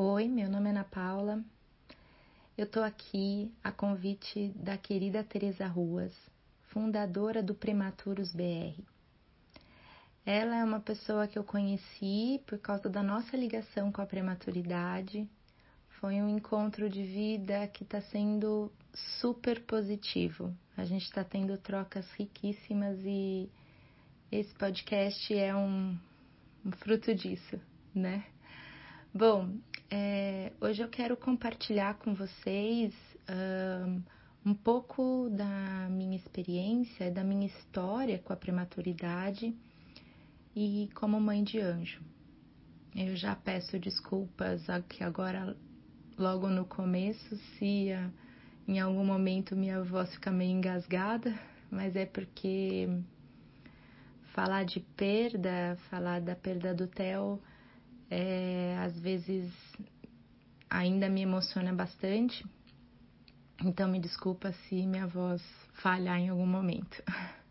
Oi, meu nome é Ana Paula. Eu tô aqui a convite da querida Teresa Ruas, fundadora do Prematuros BR. Ela é uma pessoa que eu conheci por causa da nossa ligação com a prematuridade. Foi um encontro de vida que está sendo super positivo. A gente está tendo trocas riquíssimas e esse podcast é um, um fruto disso, né? Bom, é, hoje eu quero compartilhar com vocês um, um pouco da minha experiência, da minha história com a prematuridade e como mãe de anjo. Eu já peço desculpas aqui agora, logo no começo, se a, em algum momento minha voz fica meio engasgada, mas é porque falar de perda, falar da perda do Theo é, às vezes ainda me emociona bastante. Então me desculpa se minha voz falhar em algum momento.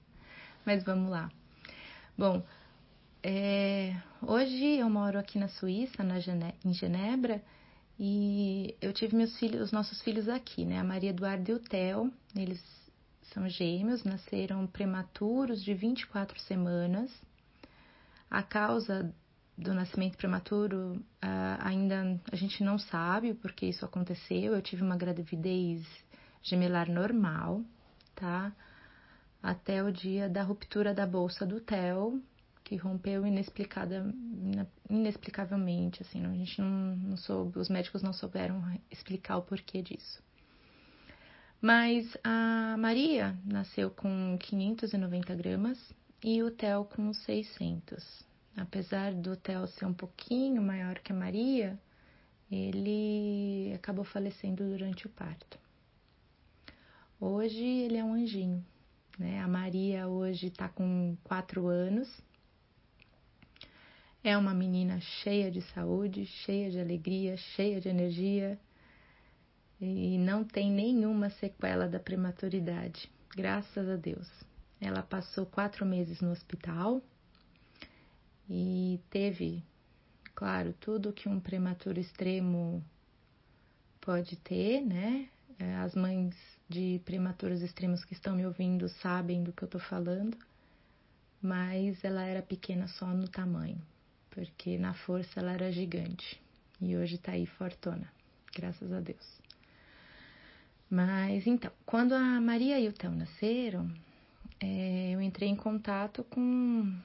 Mas vamos lá. Bom, é, hoje eu moro aqui na Suíça, na Gene em Genebra, e eu tive meus filhos, os nossos filhos aqui, né? A Maria Eduarda e o Theo, eles são gêmeos, nasceram prematuros de 24 semanas. A causa do nascimento prematuro, uh, ainda a gente não sabe porque isso aconteceu. Eu tive uma gravidez gemelar normal, tá? Até o dia da ruptura da bolsa do Theo, que rompeu inexplicavelmente, assim, a gente não, não soube, os médicos não souberam explicar o porquê disso. Mas a Maria nasceu com 590 gramas e o Theo com 600. Apesar do Theo ser um pouquinho maior que a Maria, ele acabou falecendo durante o parto. Hoje ele é um anjinho, né? A Maria hoje está com quatro anos. É uma menina cheia de saúde, cheia de alegria, cheia de energia e não tem nenhuma sequela da prematuridade, graças a Deus. Ela passou quatro meses no hospital e teve, claro, tudo que um prematuro extremo pode ter, né? É, as mães de prematuros extremos que estão me ouvindo sabem do que eu tô falando, mas ela era pequena só no tamanho, porque na força ela era gigante e hoje tá aí fortona, graças a Deus. Mas então, quando a Maria e o Tão nasceram, é, eu entrei em contato com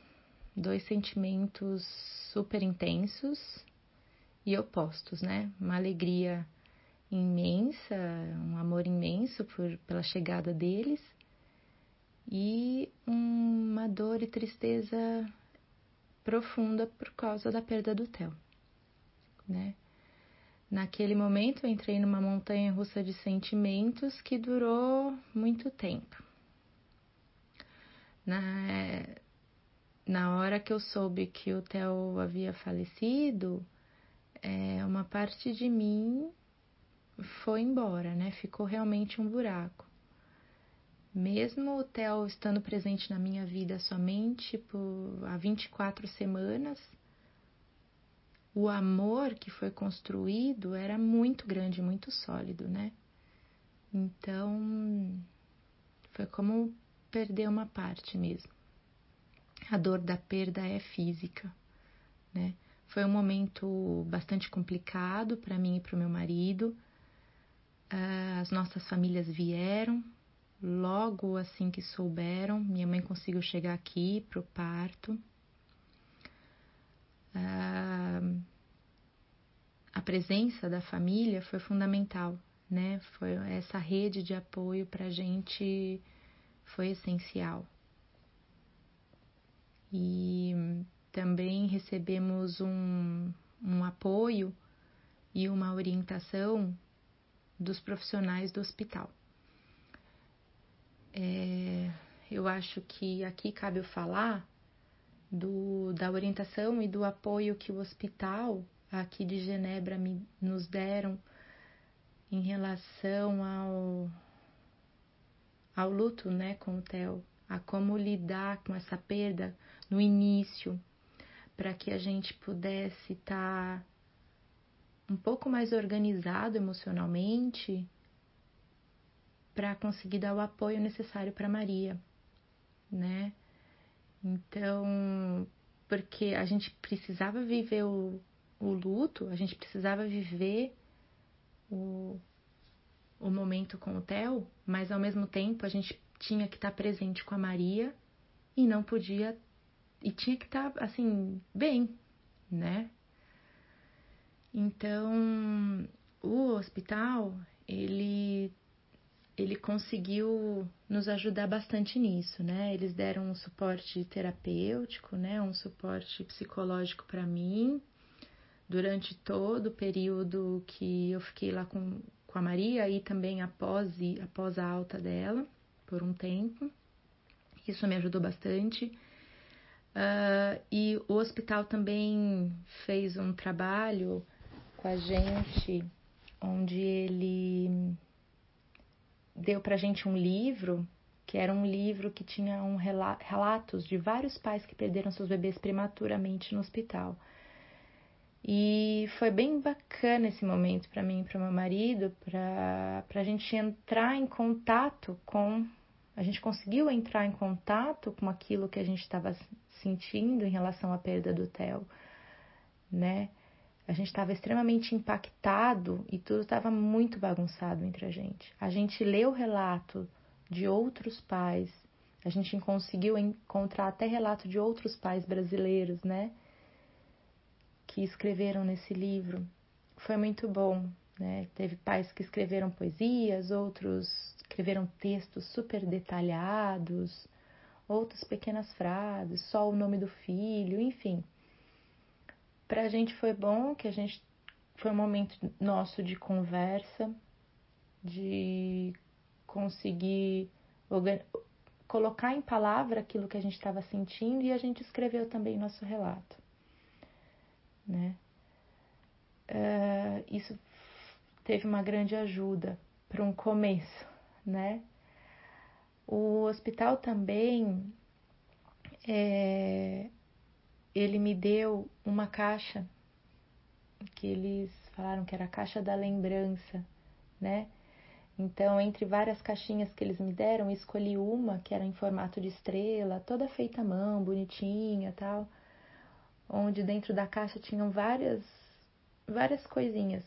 dois sentimentos super intensos e opostos, né? Uma alegria imensa, um amor imenso por, pela chegada deles e uma dor e tristeza profunda por causa da perda do Theo, né? Naquele momento eu entrei numa montanha russa de sentimentos que durou muito tempo. Na, na hora que eu soube que o Theo havia falecido, é, uma parte de mim foi embora, né? Ficou realmente um buraco. Mesmo o Theo estando presente na minha vida somente por há 24 semanas, o amor que foi construído era muito grande, muito sólido, né? Então, foi como perder uma parte mesmo a dor da perda é física, né? Foi um momento bastante complicado para mim e para o meu marido. Ah, as nossas famílias vieram logo assim que souberam. Minha mãe conseguiu chegar aqui para o parto. Ah, a presença da família foi fundamental, né? Foi essa rede de apoio para a gente foi essencial e também recebemos um, um apoio e uma orientação dos profissionais do hospital. É, eu acho que aqui cabe eu falar do, da orientação e do apoio que o hospital aqui de Genebra me, nos deram em relação ao, ao luto né, com o Theo, a como lidar com essa perda no início, para que a gente pudesse estar tá um pouco mais organizado emocionalmente para conseguir dar o apoio necessário para Maria, né? Então, porque a gente precisava viver o, o luto, a gente precisava viver o, o momento com o Theo, mas ao mesmo tempo a gente tinha que estar presente com a Maria e não podia e tinha que estar assim bem, né? Então, o hospital, ele ele conseguiu nos ajudar bastante nisso, né? Eles deram um suporte terapêutico, né? Um suporte psicológico para mim durante todo o período que eu fiquei lá com, com a Maria e também após, após a alta dela, por um tempo. Isso me ajudou bastante. Uh, e o hospital também fez um trabalho com a gente, onde ele deu pra gente um livro, que era um livro que tinha um relatos de vários pais que perderam seus bebês prematuramente no hospital. E foi bem bacana esse momento para mim e para meu marido, para a gente entrar em contato com. A gente conseguiu entrar em contato com aquilo que a gente estava sentindo em relação à perda do Theo, né? A gente estava extremamente impactado e tudo estava muito bagunçado entre a gente. A gente leu o relato de outros pais, a gente conseguiu encontrar até relato de outros pais brasileiros, né? Que escreveram nesse livro. Foi muito bom, né? Teve pais que escreveram poesias, outros escreveram textos super detalhados, outras pequenas frases, só o nome do filho, enfim. Para a gente foi bom que a gente foi um momento nosso de conversa, de conseguir colocar em palavra aquilo que a gente estava sentindo e a gente escreveu também nosso relato, né? Uh, isso teve uma grande ajuda para um começo, né? O hospital também é, ele me deu uma caixa que eles falaram que era a caixa da lembrança, né? Então, entre várias caixinhas que eles me deram, escolhi uma que era em formato de estrela, toda feita à mão, bonitinha, tal, onde dentro da caixa tinham várias várias coisinhas.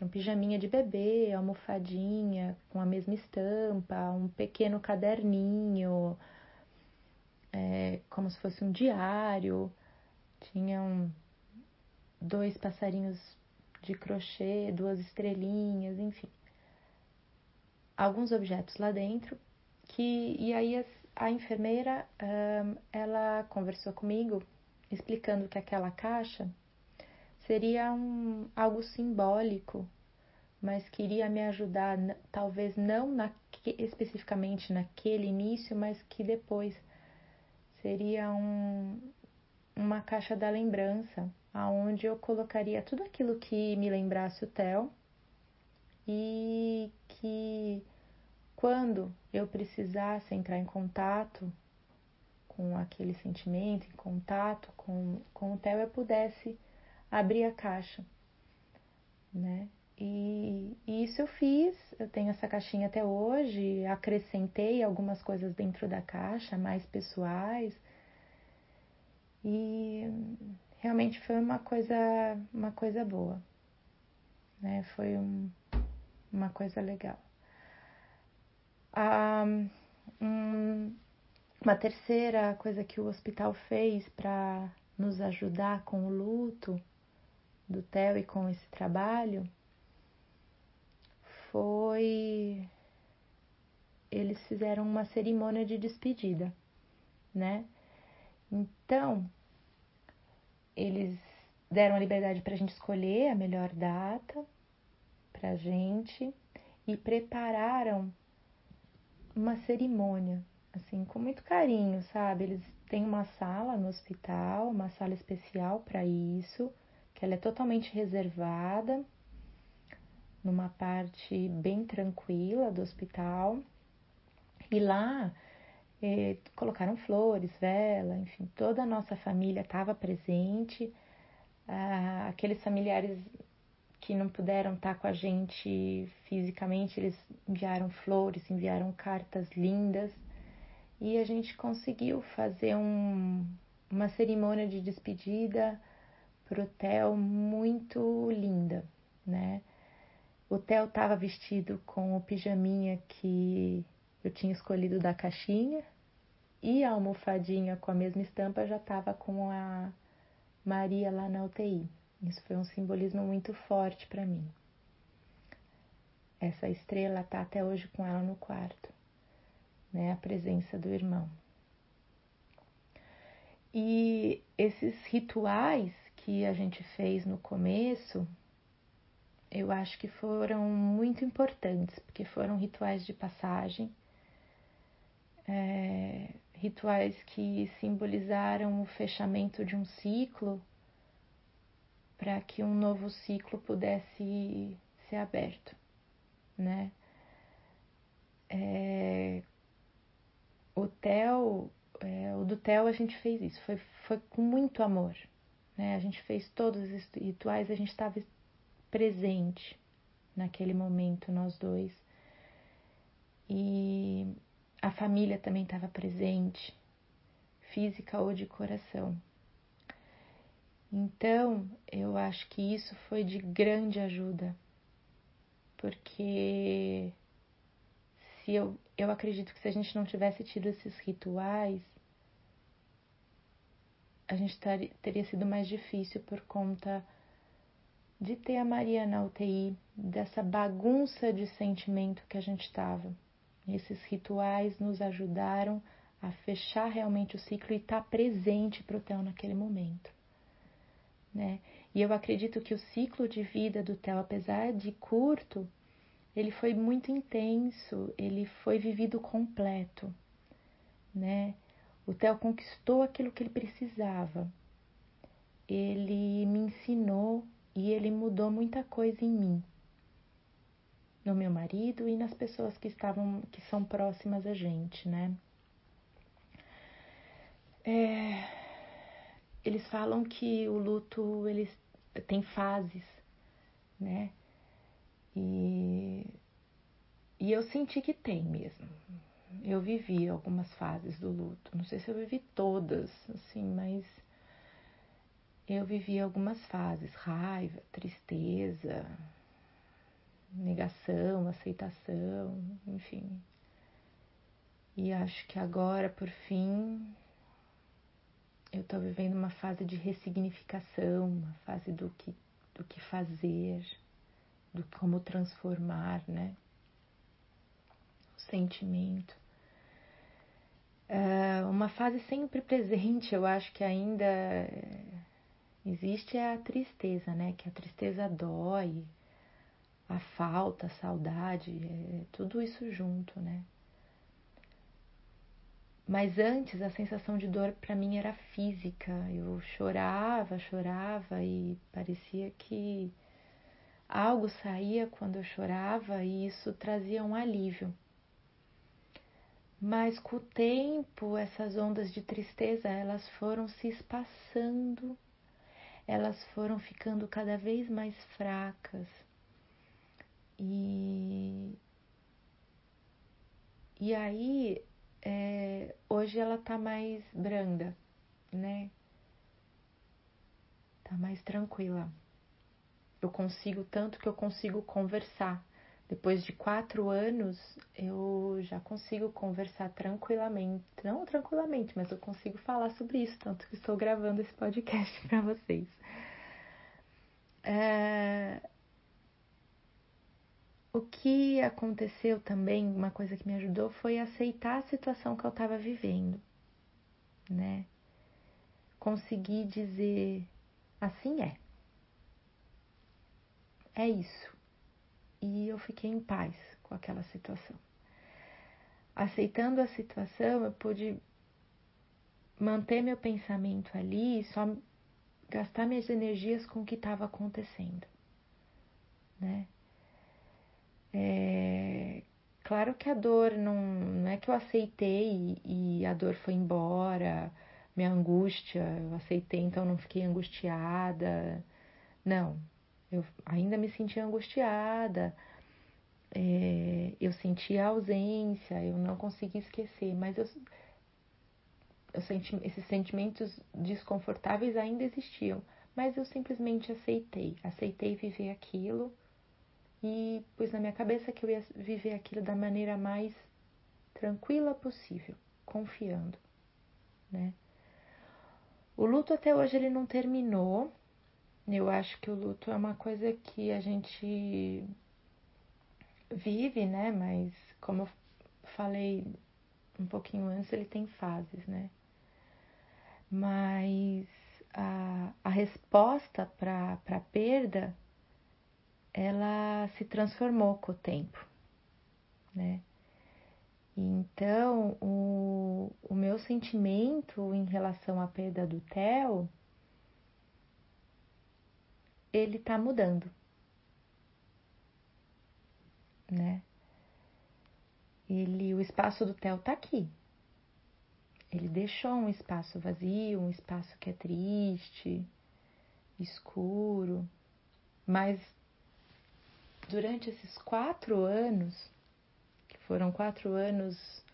Um pijaminha de bebê, almofadinha com a mesma estampa, um pequeno caderninho, é, como se fosse um diário. Tinham dois passarinhos de crochê, duas estrelinhas, enfim. Alguns objetos lá dentro que e aí a, a enfermeira um, ela conversou comigo explicando que aquela caixa seria um, algo simbólico, mas queria me ajudar, talvez não especificamente naquele início, mas que depois. Seria um, uma caixa da lembrança, aonde eu colocaria tudo aquilo que me lembrasse o Theo e que quando eu precisasse entrar em contato com aquele sentimento, em contato com, com o Theo, eu pudesse abrir a caixa, né? E, e, isso eu fiz, eu tenho essa caixinha até hoje, acrescentei algumas coisas dentro da caixa, mais pessoais. E realmente foi uma coisa, uma coisa boa, né? Foi um, uma coisa legal. Ah, um, uma terceira coisa que o hospital fez para nos ajudar com o luto do Theo e com esse trabalho foi eles fizeram uma cerimônia de despedida, né? Então, eles deram a liberdade para a gente escolher a melhor data para a gente e prepararam uma cerimônia, assim, com muito carinho, sabe? Eles têm uma sala no hospital, uma sala especial para isso, que ela é totalmente reservada numa parte bem tranquila do hospital. E lá eh, colocaram flores, vela, enfim, toda a nossa família estava presente. Ah, aqueles familiares que não puderam estar com a gente fisicamente, eles enviaram flores, enviaram cartas lindas e a gente conseguiu fazer um, uma cerimônia de despedida pro Theo muito linda, né? O Theo estava vestido com o pijaminha que eu tinha escolhido da caixinha e a almofadinha com a mesma estampa já estava com a Maria lá na UTI. Isso foi um simbolismo muito forte para mim. Essa estrela está até hoje com ela no quarto, né? A presença do irmão. E esses rituais que a gente fez no começo, eu acho que foram muito importantes, porque foram rituais de passagem, é, rituais que simbolizaram o fechamento de um ciclo para que um novo ciclo pudesse ser aberto, né? É, o Theo, é, o do Theo a gente fez isso, foi, foi com muito amor, né? A gente fez todos os rituais, a gente estava presente naquele momento, nós dois. E a família também estava presente, física ou de coração. Então, eu acho que isso foi de grande ajuda, porque se eu, eu acredito que se a gente não tivesse tido esses rituais, a gente tar, teria sido mais difícil por conta de ter a Maria na UTI, dessa bagunça de sentimento que a gente estava. Esses rituais nos ajudaram a fechar realmente o ciclo e estar tá presente para o Theo naquele momento né? E eu acredito que o ciclo de vida do Theo, apesar de curto, ele foi muito intenso, ele foi vivido completo, né? O Theo conquistou aquilo que ele precisava. Ele me ensinou e ele mudou muita coisa em mim, no meu marido e nas pessoas que estavam, que são próximas a gente, né? É, eles falam que o luto eles tem fases, né? E, e eu senti que tem mesmo. Eu vivi algumas fases do luto. Não sei se eu vivi todas, assim, mas eu vivi algumas fases: raiva, tristeza, negação, aceitação, enfim. E acho que agora, por fim, eu estou vivendo uma fase de ressignificação, uma fase do que, do que fazer, do como transformar, né? O sentimento. Uh, uma fase sempre presente, eu acho que ainda existe a tristeza, né? Que a tristeza dói, a falta, a saudade, é tudo isso junto, né? Mas antes a sensação de dor para mim era física. Eu chorava, chorava e parecia que algo saía quando eu chorava e isso trazia um alívio. Mas com o tempo, essas ondas de tristeza, elas foram se espaçando, elas foram ficando cada vez mais fracas. E e aí é, hoje ela tá mais branda, né? Tá mais tranquila. Eu consigo tanto que eu consigo conversar. Depois de quatro anos, eu já consigo conversar tranquilamente. Não tranquilamente, mas eu consigo falar sobre isso, tanto que estou gravando esse podcast para vocês. É, o que aconteceu também, uma coisa que me ajudou foi aceitar a situação que eu estava vivendo, né? Conseguir dizer assim é. É isso. E eu fiquei em paz com aquela situação. Aceitando a situação, eu pude manter meu pensamento ali e só gastar minhas energias com o que estava acontecendo, né? É, claro que a dor não, não é que eu aceitei e, e a dor foi embora, minha angústia, eu aceitei, então não fiquei angustiada. Não, Eu ainda me sentia angustiada, é, eu sentia ausência, eu não conseguia esquecer, mas eu, eu senti, esses sentimentos desconfortáveis ainda existiam, mas eu simplesmente aceitei, aceitei viver aquilo e pus na minha cabeça que eu ia viver aquilo da maneira mais tranquila possível, confiando, né? O luto até hoje ele não terminou. Eu acho que o luto é uma coisa que a gente vive, né? Mas como eu falei um pouquinho antes, ele tem fases, né? Mas a, a resposta para a perda ela se transformou com o tempo, né? Então, o, o meu sentimento em relação à perda do Theo, ele tá mudando, né? Ele, o espaço do Theo tá aqui. Ele deixou um espaço vazio, um espaço que é triste, escuro, mas durante esses quatro anos foram quatro anos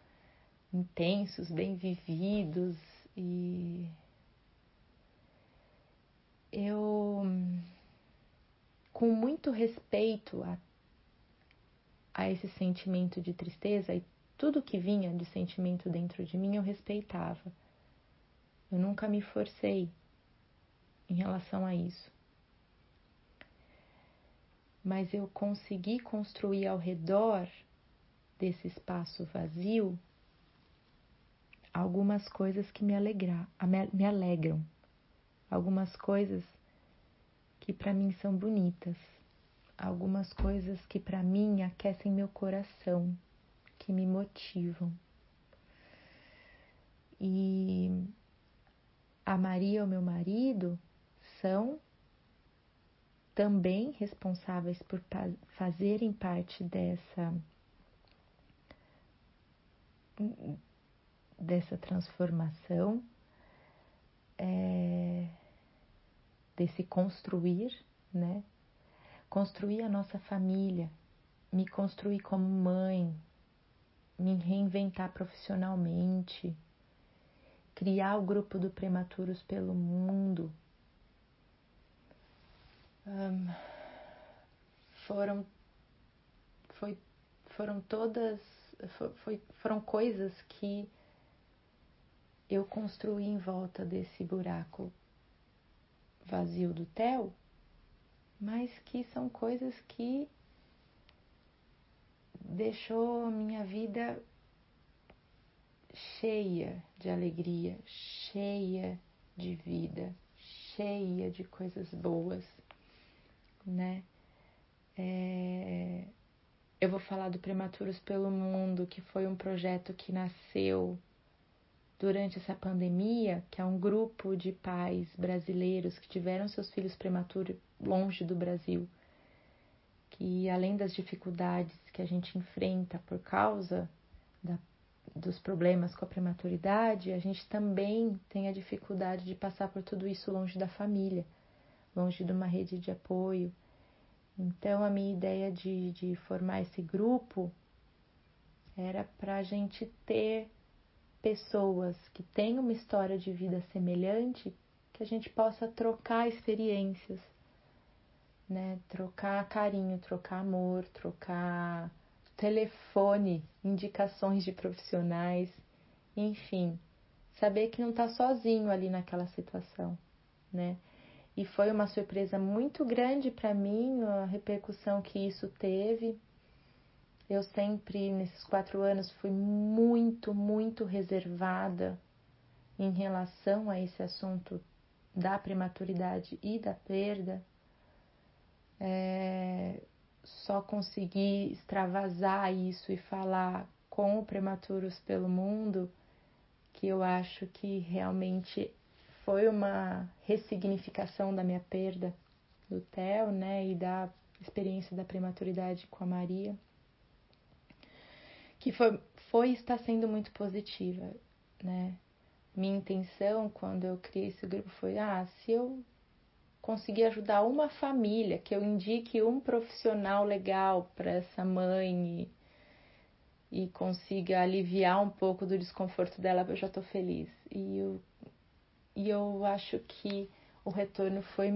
intensos, bem vividos e eu, com muito respeito a, a esse sentimento de tristeza e tudo que vinha de sentimento dentro de mim, eu respeitava. Eu nunca me forcei em relação a isso. Mas eu consegui construir ao redor desse espaço vazio algumas coisas que me, alegra, me alegram, algumas coisas que para mim são bonitas, algumas coisas que para mim aquecem meu coração, que me motivam. E a Maria, o meu marido, são também responsáveis por fazerem parte dessa dessa transformação, é, desse construir, né? Construir a nossa família, me construir como mãe, me reinventar profissionalmente, criar o grupo do Prematuros pelo mundo. Um, foram, foi, foram todas foi, foram coisas que eu construí em volta desse buraco vazio do Theo, mas que são coisas que deixou a minha vida cheia de alegria, cheia de vida, cheia de coisas boas, né? É, eu vou falar do Prematuros pelo Mundo, que foi um projeto que nasceu durante essa pandemia, que é um grupo de pais brasileiros que tiveram seus filhos prematuros longe do Brasil, que além das dificuldades que a gente enfrenta por causa da, dos problemas com a prematuridade, a gente também tem a dificuldade de passar por tudo isso longe da família, longe de uma rede de apoio. Então, a minha ideia de, de formar esse grupo era para a gente ter pessoas que têm uma história de vida semelhante, que a gente possa trocar experiências, né? Trocar carinho, trocar amor, trocar telefone, indicações de profissionais, enfim, saber que não está sozinho ali naquela situação, né? E foi uma surpresa muito grande para mim a repercussão que isso teve. Eu sempre, nesses quatro anos, fui muito, muito reservada em relação a esse assunto da prematuridade e da perda. É, só consegui extravasar isso e falar com o Prematuros pelo Mundo, que eu acho que realmente foi uma ressignificação da minha perda do Theo, né, e da experiência da prematuridade com a Maria, que foi, foi está sendo muito positiva, né. Minha intenção quando eu criei esse grupo foi, ah, se eu conseguir ajudar uma família, que eu indique um profissional legal para essa mãe e, e, consiga aliviar um pouco do desconforto dela, eu já estou feliz. E eu, e eu acho que o retorno foi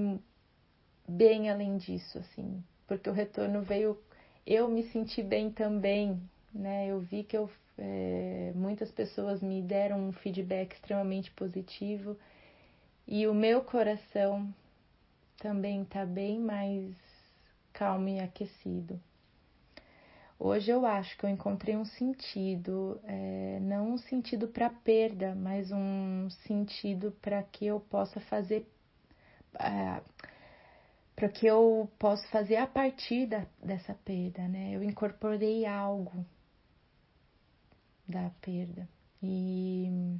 bem além disso, assim, porque o retorno veio, eu me senti bem também, né? Eu vi que eu, é, muitas pessoas me deram um feedback extremamente positivo e o meu coração também está bem mais calmo e aquecido. Hoje eu acho que eu encontrei um sentido, é, não um sentido para perda, mas um sentido para que eu possa fazer, é, para que eu possa fazer a partir da, dessa perda, né? Eu incorporei algo da perda e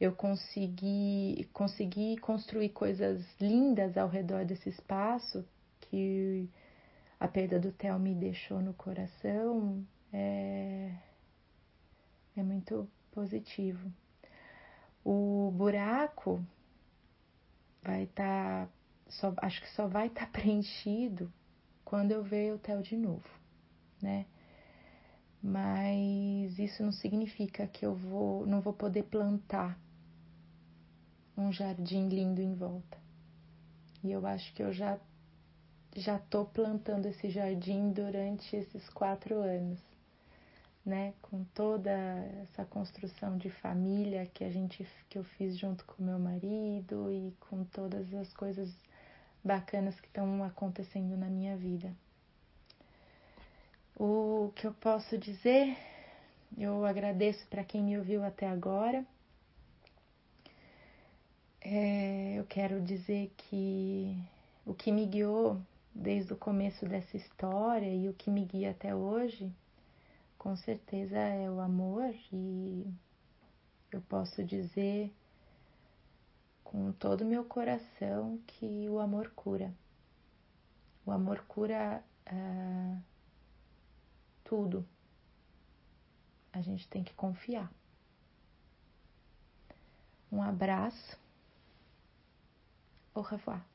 eu consegui, consegui construir coisas lindas ao redor desse espaço que a perda do Theo me deixou no coração é, é muito positivo. O buraco vai estar, tá, acho que só vai estar tá preenchido quando eu ver o Theo de novo, né? Mas isso não significa que eu vou, não vou poder plantar um jardim lindo em volta. E eu acho que eu já já tô plantando esse jardim durante esses quatro anos, né? Com toda essa construção de família que a gente que eu fiz junto com meu marido e com todas as coisas bacanas que estão acontecendo na minha vida. O que eu posso dizer, eu agradeço para quem me ouviu até agora. É, eu quero dizer que o que me guiou desde o começo dessa história e o que me guia até hoje, com certeza é o amor e eu posso dizer com todo o meu coração que o amor cura. O amor cura uh, tudo. A gente tem que confiar. Um abraço Au revoir.